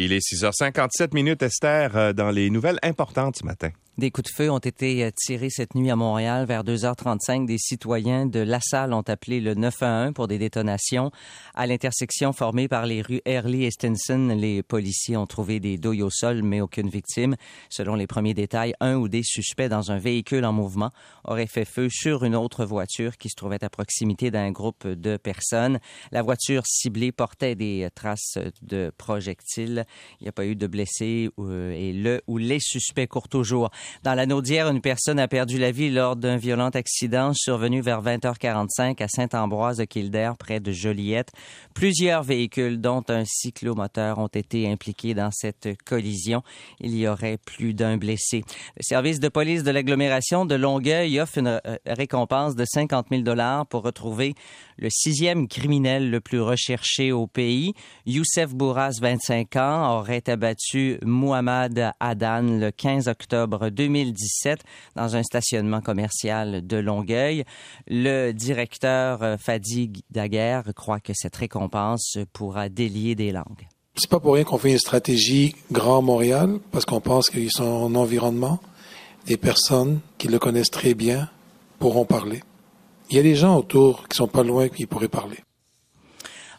Il est 6h57 minutes, Esther, euh, dans les nouvelles importantes ce matin. Des coups de feu ont été euh, tirés cette nuit à Montréal vers 2h35. Des citoyens de La Salle ont appelé le 911 pour des détonations. À l'intersection formée par les rues Early et Stinson, les policiers ont trouvé des douilles au sol, mais aucune victime. Selon les premiers détails, un ou des suspects dans un véhicule en mouvement auraient fait feu sur une autre voiture qui se trouvait à proximité d'un groupe de personnes. La voiture ciblée portait des traces de projectiles. Il n'y a pas eu de blessés euh, et le ou les suspects courent toujours. Dans la Naudière, une personne a perdu la vie lors d'un violent accident survenu vers 20h45 à Saint-Ambroise de Kildare, près de Joliette. Plusieurs véhicules, dont un cyclomoteur, ont été impliqués dans cette collision. Il y aurait plus d'un blessé. Le service de police de l'agglomération de Longueuil offre une euh, récompense de 50 000 dollars pour retrouver le sixième criminel le plus recherché au pays. Youssef Bourras, 25 ans, aurait abattu Muhammad Adan le 15 octobre 2017 dans un stationnement commercial de Longueuil. Le directeur euh, Fadi Daguerre croit que cette récompense pourra délier des langues. C'est pas pour rien qu'on fait une stratégie Grand Montréal, parce qu'on pense sont en environnement. Des personnes qui le connaissent très bien pourront parler. Il y a des gens autour qui sont pas loin qui pourraient parler.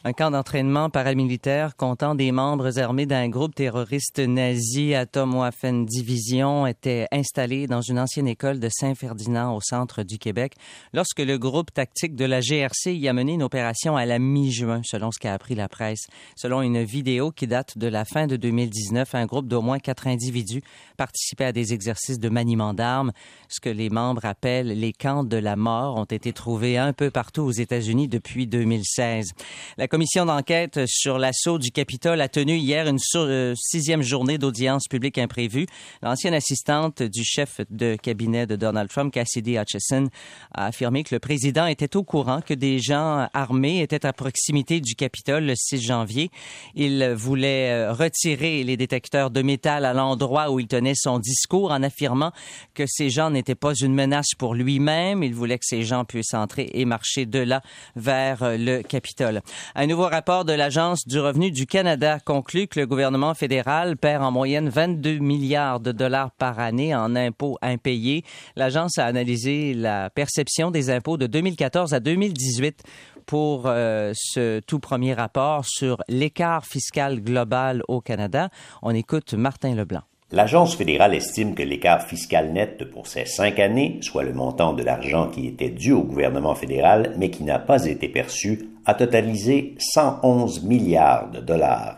Un camp d'entraînement paramilitaire comptant des membres armés d'un groupe terroriste nazi Atomwaffen Division était installé dans une ancienne école de Saint-Ferdinand au centre du Québec lorsque le groupe tactique de la GRC y a mené une opération à la mi-juin, selon ce qu'a appris la presse. Selon une vidéo qui date de la fin de 2019, un groupe d'au moins quatre individus participait à des exercices de maniement d'armes. Ce que les membres appellent les camps de la mort ont été trouvés un peu partout aux États-Unis depuis 2016. La commission d'enquête sur l'assaut du Capitole a tenu hier une euh, sixième journée d'audience publique imprévue. L'ancienne assistante du chef de cabinet de Donald Trump, Cassidy Hutchison, a affirmé que le président était au courant que des gens armés étaient à proximité du Capitole le 6 janvier. Il voulait euh, retirer les détecteurs de métal à l'endroit où il tenait son discours en affirmant que ces gens n'étaient pas une menace pour lui-même. Il voulait que ces gens puissent entrer et marcher de là vers euh, le Capitole. Un nouveau rapport de l'Agence du revenu du Canada conclut que le gouvernement fédéral perd en moyenne 22 milliards de dollars par année en impôts impayés. L'agence a analysé la perception des impôts de 2014 à 2018 pour euh, ce tout premier rapport sur l'écart fiscal global au Canada. On écoute Martin Leblanc. L'Agence fédérale estime que l'écart fiscal net pour ces cinq années, soit le montant de l'argent qui était dû au gouvernement fédéral mais qui n'a pas été perçu, a totalisé 111 milliards de dollars.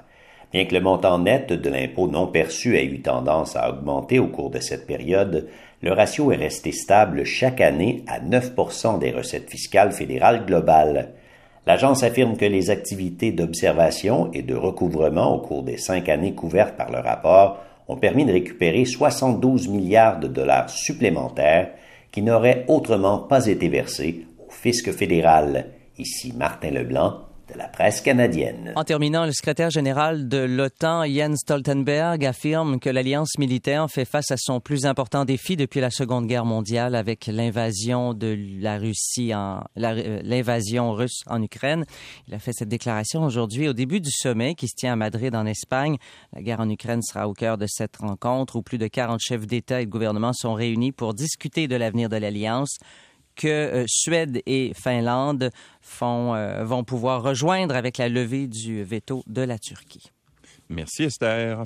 Bien que le montant net de l'impôt non perçu ait eu tendance à augmenter au cours de cette période, le ratio est resté stable chaque année à 9% des recettes fiscales fédérales globales. L'agence affirme que les activités d'observation et de recouvrement au cours des cinq années couvertes par le rapport ont permis de récupérer 72 milliards de dollars supplémentaires qui n'auraient autrement pas été versés au fisc fédéral. Ici Martin Leblanc, En terminant, le secrétaire général de l'OTAN, Jens Stoltenberg, affirme que l'alliance militaire fait face à son plus important défi depuis la Seconde Guerre mondiale avec l'invasion de la Russie en euh, l'invasion russe en Ukraine. Il a fait cette déclaration aujourd'hui au début du sommet qui se tient à Madrid en Espagne. La guerre en Ukraine sera au cœur de cette rencontre où plus de 40 chefs d'État et de gouvernement sont réunis pour discuter de l'avenir de l'alliance que euh, Suède et Finlande euh, vont pouvoir rejoindre avec la levée du veto de la Turquie. Merci Esther.